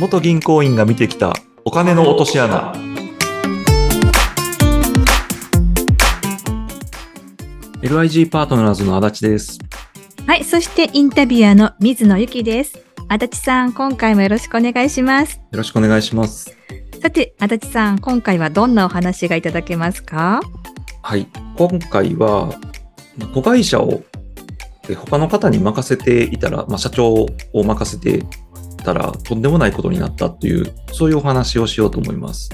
元銀行員が見てきたお金の落とし穴「LIG パートナーズの足立ですはい、そしてインタビュアーの水野ゆきです。足立さん、今回もよろしくお願いします。よろしくお願いしますさて、足立さん、今回はどんなお話がいただけますか？はい今回はまあ子会社をえ他の方に任せていたら、まあ、社長を任せてたらとんでもないことになったっていうそういうお話をしようと思います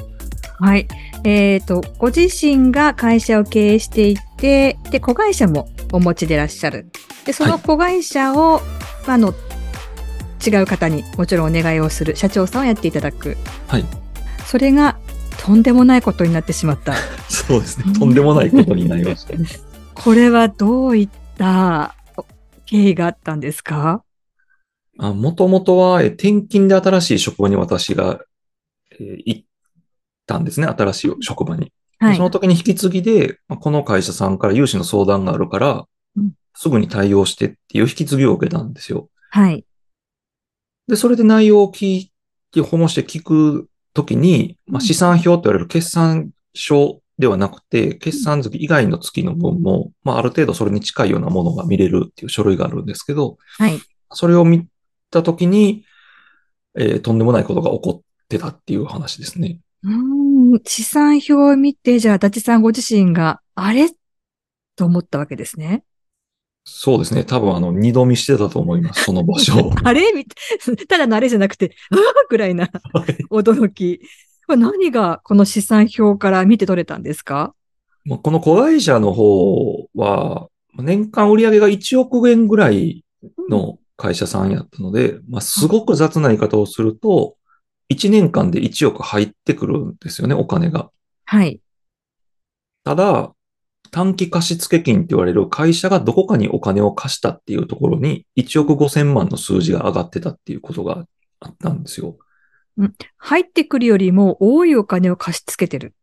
はい。えっ、と、ご自身が会社を経営していて、で、子会社もお持ちでいらっしゃる。で、その子会社を、まああの、違う方にもちろんお願いをする社長さんをやっていただく。はいそれが、とんでもないことになってしまった。そうですねとんでもないことになりました これはどういった経緯があったんですか？もともとはえ転勤で新しい職場に私が、えー行ったんですね。新しい職場に。はいそ。の時に引き継ぎで、まあこの会社さんから融資の相談があるから、うんすぐに対応してっていう引き継ぎを受けたんですよ。はい。で、それで内容を聞いて、訪問して聞くときに、まあ、うん資産表って言われる決算書ではなくて、決算月以外の月の分も、まあ、ある程度それに近いようなものが見れるっていう書類があるんですけど、はい。それを見たときに、えーとんでもないことが起こってたっていう話ですね。うーん、資産表を見て、じゃあ、足立さんご自身が、あれ？と思ったわけですね。そうですね。多分あの、二度見してたと思います。その場所を。あれ？みた ただのあれじゃなくて、ああぐらいな驚き。何がこの資産表から見て取れたんですか？まあこの子会社の方は、年間売上が1億円ぐらいの会社さんやったので、まあ、すごく雑な言い方をすると、1年間で1億入ってくるんですよね、お金が。はい。ただ、短期貸付金って言われる会社がどこかにお金を貸したっていうところに1億5千万の数字が上がってたっていうことがあったんですよ。入ってくるよりも多いお金を貸し付けてる。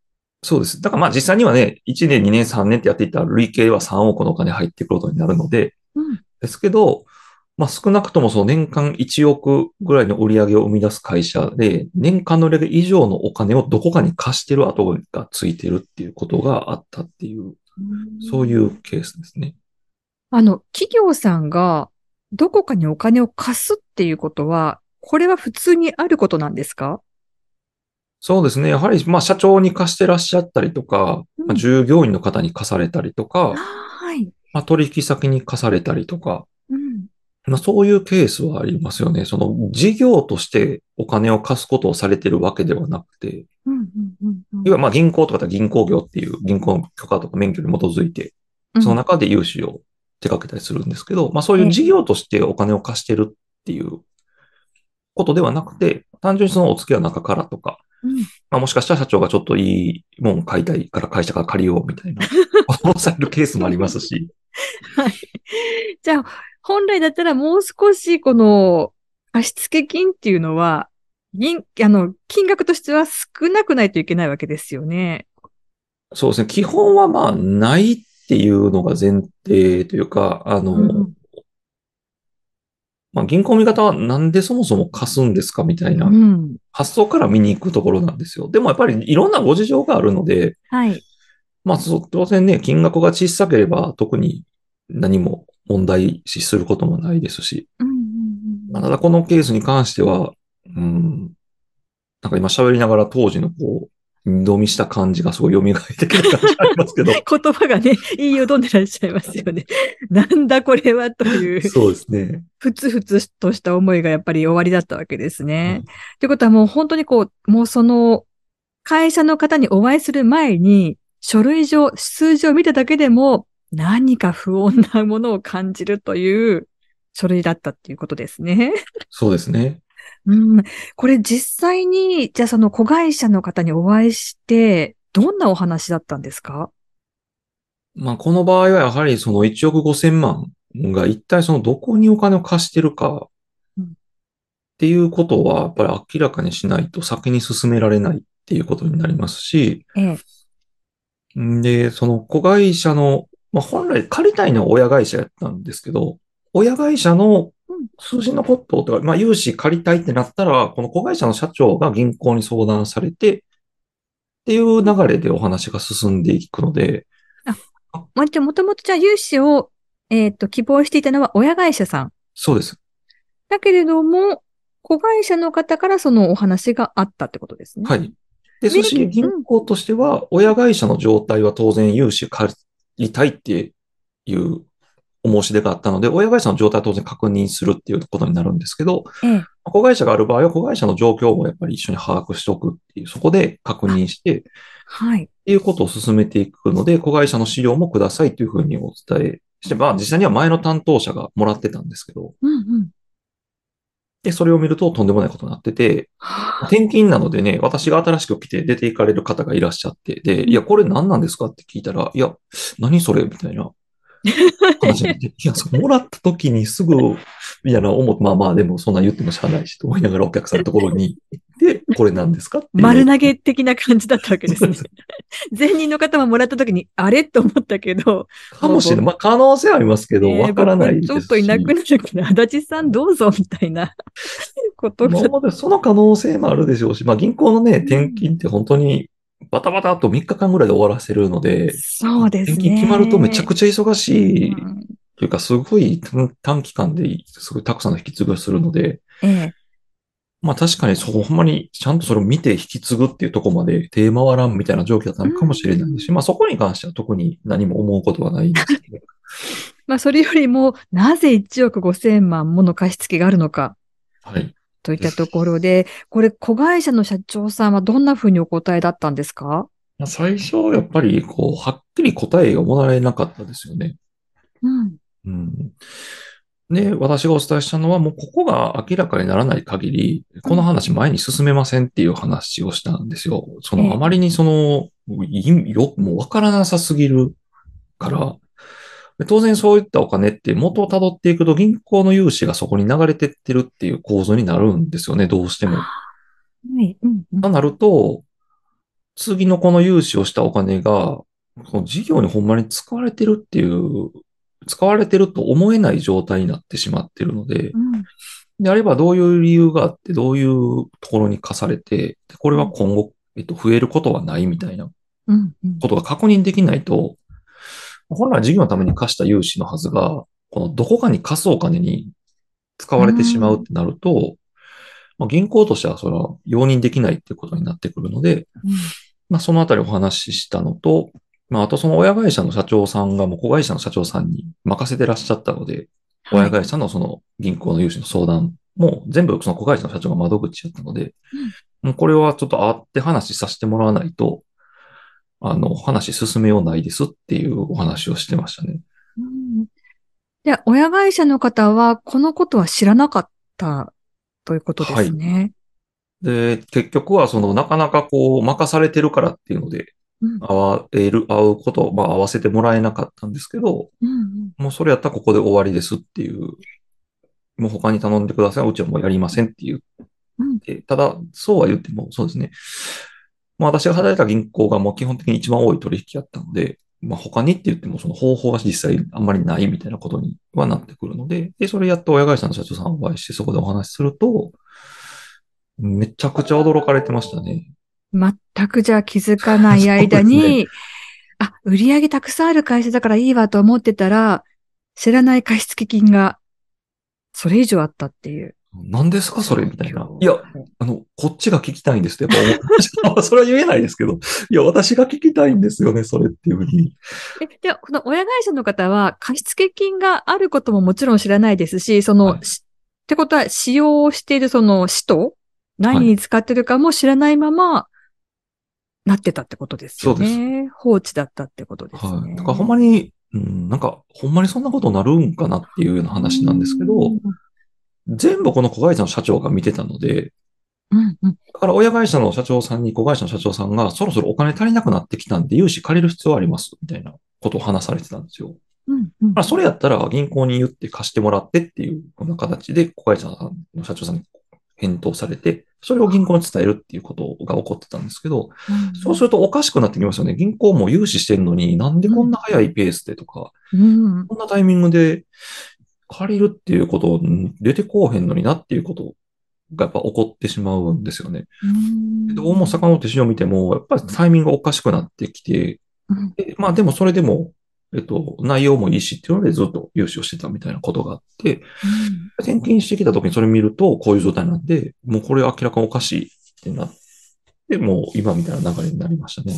そうです。だからまあ実際にはね、1年、2年、3年ってやっていったら累計は3億のお金入ってくることになるので、うん。ですけど、まあ少なくともその年間1億ぐらいの売り上げを生み出す会社で、年間の売り上げ以上のお金をどこかに貸してる跡がついてるっていうことがあったっていう、そういうケースですね。あの、企業さんがどこかにお金を貸すっていうことは、これは普通にあることなんですか？そうですね。やはり、まあ社長に貸してらっしゃったりとか、うんまあ、従業員の方に貸されたりとあか、はい。まあ取引先に貸されたりとか、うん。まあ、そういうケースはありますよね。その事業としてお金を貸すことをされてるわけではなくて、うん。うん。うん。いわゆるまあ銀行とか銀行業っていう銀行の許可とか免許に基づいて、その中で融資を手掛けたりするんですけど、まあそういう事業としてお金を貸してるっていうことではなくて、単純にそのお付き合いの中からとか、うんまあもしかしたら社長がちょっといいもん買いたいから会社から借りようみたいな、そうされるケースもありますし、はい。じゃあ、本来だったらもう少しこの貸付金っていうのは、銀、あの、金額としては少なくないといけないわけですよね。そうですね。基本はまあ、ないっていうのが前提というか、あの、うんまあ、銀行見方はなんでそもそも貸すんですかみたいなうん。発想から見に行くところなんですよ。でもやっぱりいろんなご事情があるので、はい。まあ、当然ね、金額が小さければ特に何も問題視することもないですし、うんうんまあ、ただこのケースに関しては、うん、なんか今喋りながら当時のこう、二度見した感じがすごい蘇ってくる感じがありますけど、言葉がね、言いよどんでらっしゃいますよね。なんだこれはという、そうですね。ふつふつとした思いがやっぱり終わりだったわけですね。うんということはもう本当にこう、もうその、会社の方にお会いする前に、書類上、数字を見ただけでも、何か不穏なものを感じるという書類だったっていうことですね。そうですね。うん。これ実際に、じゃあその子会社の方にお会いして、どんなお話だったんですか？まあ、この場合はやはりその1億5千万が一体そのどこにお金を貸してるかうんっていうことはやっぱり明らかにしないと先に進められないっていうことになりますし、ええ。んで、その子会社の、まあ、本来借りたいのは親会社やったんですけど、親会社のうん数字のこととか、まあ、融資借りたいってなったら、この子会社の社長が銀行に相談されて、っていう流れでお話が進んでいくので。あ、まじゃもともとじゃあ融資を、えっ、と、希望していたのは親会社さん。そうです。だけれども、子会社の方からそのお話があったってことですね。はい。で、そして銀行としては、親会社の状態は当然融資借りたいっていうお申し出があったので、親会社の状態は当然確認するっていうことになるんですけど、ええ、子会社がある場合は、子会社の状況もやっぱり一緒に把握しておくっていう、そこで確認して、はい。っていうことを進めていくので、子会社の資料もくださいというふうにお伝えして、まあ実際には前の担当者がもらってたんですけど、うんうん、で、それを見るととんでもないことになってて、転勤なのでね、私が新しく来て出て行かれる方がいらっしゃって、で、いや、これ何なんですかって聞いたら、いや、何それみたいな話 にいや、そもらった時にすぐ、みたいな思って、まあまあ、でもそんな言ってもしゃあないしと思いながらお客さんのところに行って、これ何ですか丸投げ的な感じだったわけですね。前任の方ももらった時に、あれ？と思ったけど。かもしれない。まあ、可能性ありますけど、わ、えー、からないですちょっといなくなるから、足立さんどうぞ、みたいなことが。その可能性もあるでしょうし、まあ、銀行のね、転勤って本当にバタバタと3日間ぐらいで終わらせるので、そうですね。決まるとめちゃくちゃ忙しい、というか、すごい短期間ですごいたくさんの引き継ぎをするので、ええ、まあ確かにそこほんまにちゃんとそれを見て引き継ぐっていうとこまで手回らんみたいな状況だったのかもしれないし、うん、まあそこに関しては特に何も思うことはないんですけど。まあそれよりも、なぜ1億5千万もの貸付があるのか。はい。といったところで、これ、子会社の社長さんはどんなふうにお答えだったんですか？最初、やっぱり、こう、はっきり答えがもらえなかったですよね。うん。うん。で、私がお伝えしたのは、もうここが明らかにならない限り、この話前に進めませんっていう話をしたんですよ。その、あまりにその、よ、もうわからなさすぎるから、当然そういったお金って元を辿っていくと銀行の融資がそこに流れてってるっていう構造になるんですよね、どうしても。はい。うんうん、となると、次のこの融資をしたお金が、この事業にほんまに使われてるっていう、使われてると思えない状態になってしまってるので、うん、であればどういう理由があって、どういうところに課されて、これは今後、えっと、増えることはないみたいなことが確認できないと、本来事業のために貸した融資のはずが、このどこかに貸すお金に使われてしまうってなると、まあ、銀行としてはそれは容認できないっていうことになってくるので、うん、まあ、そのあたりお話ししたのと、まあ、あとその親会社の社長さんがもう子会社の社長さんに任せてらっしゃったので、親会社のその銀行の融資の相談も全部その子会社の社長が窓口やったので、うん、もうこれはちょっと会って話させてもらわないと、あの、話進めようないですっていうお話をしてましたね。うん、で、親会社の方は、このことは知らなかったということですね。はいで、結局はその、なかなかこう、任されてるからっていうので、会われる、会うこと、まあ、会わせてもらえなかったんですけど、うんうん、もうそれやったらここで終わりですっていう、もう他に頼んでください。うちはもうやりませんっていう。うん、ただ、そうは言っても、そうですね。まあ私が働いた銀行がもう基本的に一番多い取引やったので、まあ他にって言ってもその方法が実際あんまりないみたいなことにはなってくるので、で、それやっと親会社の社長さんをお会いしてそこでお話しすると、めちゃくちゃ驚かれてましたね。全くじゃあ気づかない間に、ね、あ、売上たくさんある会社だからいいわと思ってたら、知らない貸付金がそれ以上あったっていう。何ですかそれみたいな。いや、あの、こっちが聞きたいんですってやっぱ。それは言えないですけど。いや、私が聞きたいんですよね、それっていうふうに。え、では、この親会社の方は、貸付金があることももちろん知らないですし、その、はい、ってことは、使用しているその使途何に使ってるかも知らないまま、なってたってことですよね。そうです。放置だったってことですね。はい。だからほんまに、うん、なんか、ほんまにそんなことになるんかなっていうような話なんですけど、全部この子会社の社長が見てたので、うんうん、だから親会社の社長さんに子会社の社長さんがそろそろお金足りなくなってきたんで融資借りる必要ありますみたいなことを話されてたんですよ。うんうん、それやったら銀行に言って貸してもらってっていうこの形で子会社の社長さんに返答されて、それを銀行に伝えるっていうことが起こってたんですけど、うん、そうするとおかしくなってきますよね。銀行も融資してるのになんでこんな早いペースでとか、うん、こんなタイミングで借りるっていうこと出てこうへんのになっていうことがやっぱ起こってしまうんですよね。どうも遡って資料見ても、やっぱりタイミングがおかしくなってきて、うん、まあでもそれでも、えっと、内容もいいしっていうのでずっと融資をしてたみたいなことがあって、うん、転勤してきた時にそれ見るとこういう状態なんで、もうこれ明らかにおかしいってなって、もう今みたいな流れになりましたね。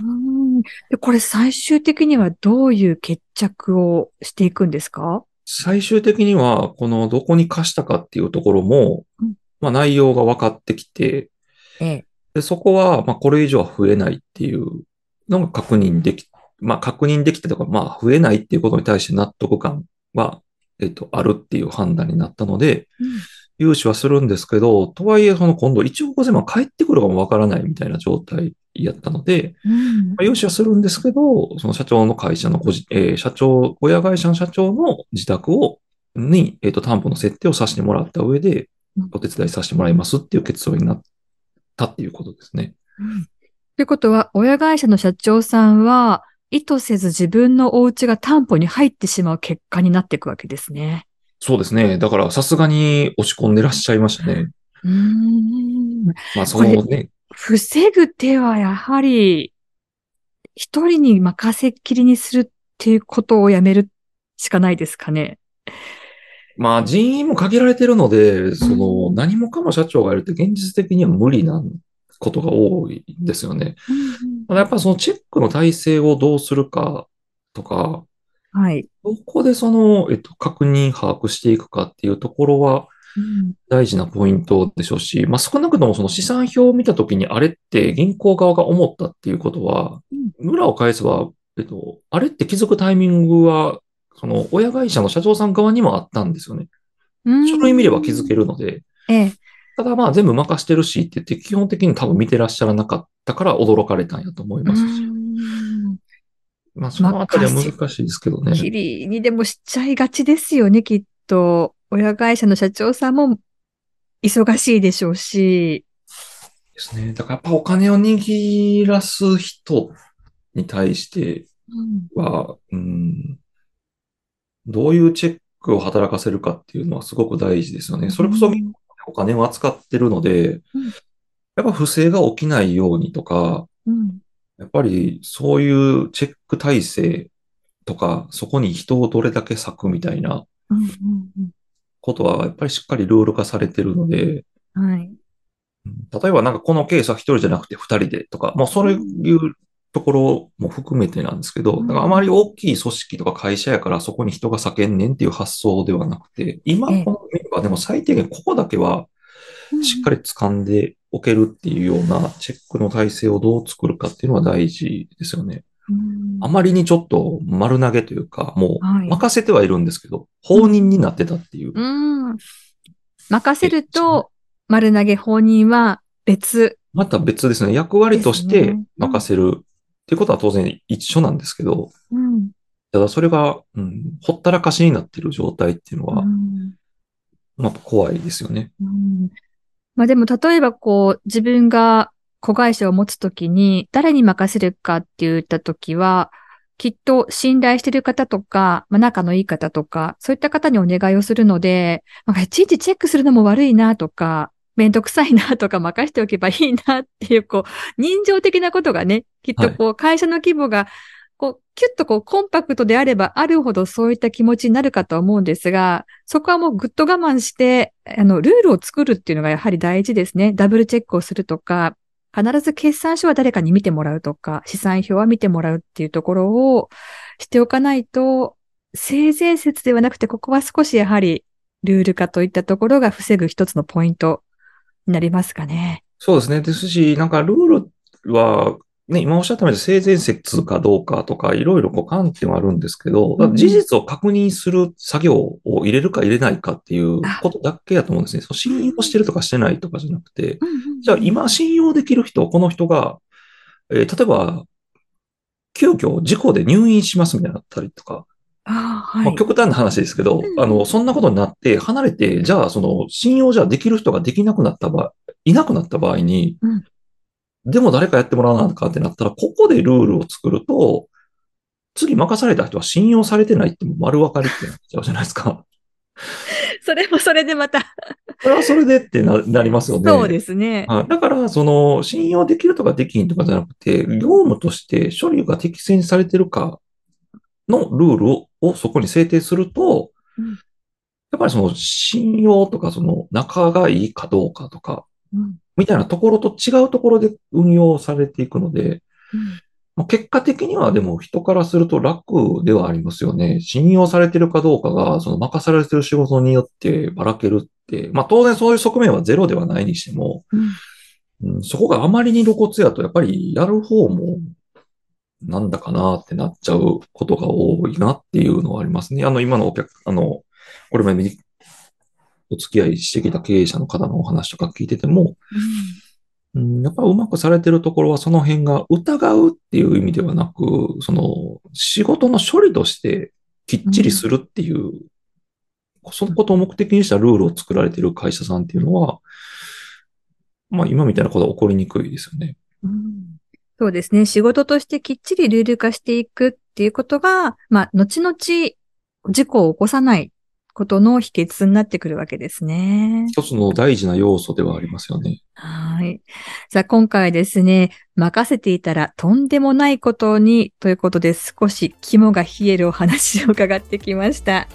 うん。でこれ最終的にはどういう決着をしていくんですか？最終的には、このどこに貸したかっていうところも、うん、まあ内容が分かってきて、ええ、でそこは、まあこれ以上は増えないっていうのが確認でき、まあ確認できたとか、まあ増えないっていうことに対して納得感は、えっと、あるっていう判断になったので、うん、融資はするんですけど、とはいえ、その今度1億5000万返ってくるかもわからないみたいな状態やったので、うん、まあ、融資はするんですけど、その社長の会社の個人、えー、社長、親会社の社長の自宅を、に、えっ、ー、と、担保の設定をさせてもらった上で、お手伝いさせてもらいますっていう結論になったっていうことですね。うん、ということは、親会社の社長さんは、意図せず自分のお家が担保に入ってしまう結果になっていくわけですね。そうですね。だからさすがに押し込んでらっしゃいましたね。うん。まあそのね。防ぐ手はやはり、一人に任せっきりにするっていうことをやめるしかないですかね。まあ人員も限られてるので、その何もかも社長がやるって現実的には無理なことが多いんですよね。うん、やっぱそのチェックの体制をどうするかとか、はい。どこでその、えっと、確認、把握していくかっていうところは、大事なポイントでしょうし、うん、まあ少なくともその資産表を見たときにあれって銀行側が思ったっていうことは、うん、裏を返せば、えっと、あれって気づくタイミングは、その親会社の社長さん側にもあったんですよね。書類見れば気づけるので。ええ。ただまあ全部任してるしって言って基本的に多分見てらっしゃらなかったから驚かれたんやと思いますし。まあ、そのあたりは難しいですけどね。きりにでもしちゃいがちですよね、きっと。親会社の社長さんも忙しいでしょうし。ですね。だからやっぱお金を握らす人に対しては、うん、うん、どういうチェックを働かせるかっていうのはすごく大事ですよね。それこそお金を扱ってるので、うん、やっぱ不正が起きないようにとか、うん。やっぱりそういうチェック体制とか、そこに人をどれだけ割くみたいなことは、やっぱりしっかりルール化されてるので、はい。例えばなんかこのケースは一人じゃなくて二人でとか、もうそういうところも含めてなんですけど、だからあまり大きい組織とか会社やからそこに人が叫んねんっていう発想ではなくて、今このメンバーでも最低限ここだけはしっかり掴んで置けるっていうようなチェックの体制をどう作るかっていうのは大事ですよね。あまりにちょっと丸投げというか、もう任せてはいるんですけど、放任になってたっていう。うん、任せると丸投げ放任は別。また別ですね。役割として任せるっていうことは当然一緒なんですけど、うん、ただそれが、うん、ほったらかしになっている状態っていうのは、うん、まあ怖いですよね。うん。まあでも例えばこう自分が子会社を持つときに誰に任せるかって言ったときは、きっと信頼してる方とか、まあ、仲のいい方とか、そういった方にお願いをするので、まあ、いちいちチェックするのも悪いなとか、めんどくさいなとか任しておけばいいなっていう、こう、人情的なことがね、きっとこう、会社の規模がこう、キュッとこう、コンパクトであればあるほどそういった気持ちになるかと思うんですが、そこはもうぐっと我慢して、あの、ルールを作るっていうのがやはり大事ですね。ダブルチェックをするとか、必ず決算書は誰かに見てもらうとか、資産表は見てもらうっていうところをしておかないと、性善説ではなくて、ここは少しやはりルール化といったところが防ぐ一つのポイントになりますかね。そうですね。ですし、なんかルールはね、今おっしゃったように性善説かどうかとか、いろいろこう観点はあるんですけど、事実を確認する作業を入れるか入れないかっていうことだけやと思うんですね。そう信用してるとかしてないとかじゃなくて、じゃあ今信用できる人、この人が、えー、例えば、急遽事故で入院しますみたいなったりとか、はい、まあ、極端な話ですけど、あの、そんなことになって離れて、じゃあその信用じゃできる人ができなくなった場合、いなくなった場合に、うん、でも誰かやってもらわなかってなったら、ここでルールを作ると、次任された人は信用されてないって丸分かりってなっちゃうじゃないですか。それもそれでまた。それはそれでってななりますよね。そうですね。だから、その、信用できるとかできんとかじゃなくて、業務として処理が適正にされてるかのルールををそこに制定すると、うん、やっぱりその信用とかその仲がいいかどうかとか、みたいなところと違うところで運用されていくので、うん、結果的にはでも人からすると楽ではありますよね。信用されてるかどうかが、その任されてる仕事によってばらけるって、まあ当然そういう側面はゼロではないにしても、うん、うん、そこがあまりに露骨やと、やっぱりやる方もなんだかなってなっちゃうことが多いなっていうのはありますね。あの、今のお客、あの、これまでにお付き合いしてきた経営者の方のお話とか聞いてても、うん、うん、やっぱうまくされてるところはその辺が疑うっていう意味ではなく、その仕事の処理としてきっちりするっていう、うん、そのことを目的にしたルールを作られている会社さんっていうのは、まあ今みたいなことは起こりにくいですよね。うんそうですね。仕事としてきっちりルール化していくっていうことが、まあ、後々事故を起こさないことの秘訣になってくるわけですね。一つの大事な要素ではありますよね。はい。さあ、今回ですね、任せていたらとんでもないことにということで少し肝が冷えるお話を伺ってきました。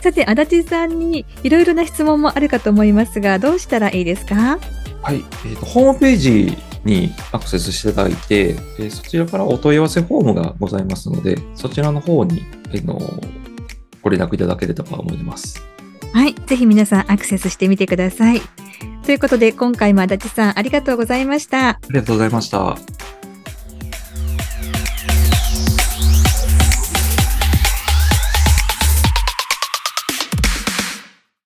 さて、足立さんにいろいろな質問もあるかと思いますが、どうしたらいいですか？はい、えーと、ホームページにアクセスしていただいて、えー、そちらからお問い合わせフォームがございますので、そちらの方に、えー、のご連絡いただければと思います。はい。ぜひ皆さんアクセスしてみてください。ということで、今回も足立さんありがとうございました。ありがとうございました。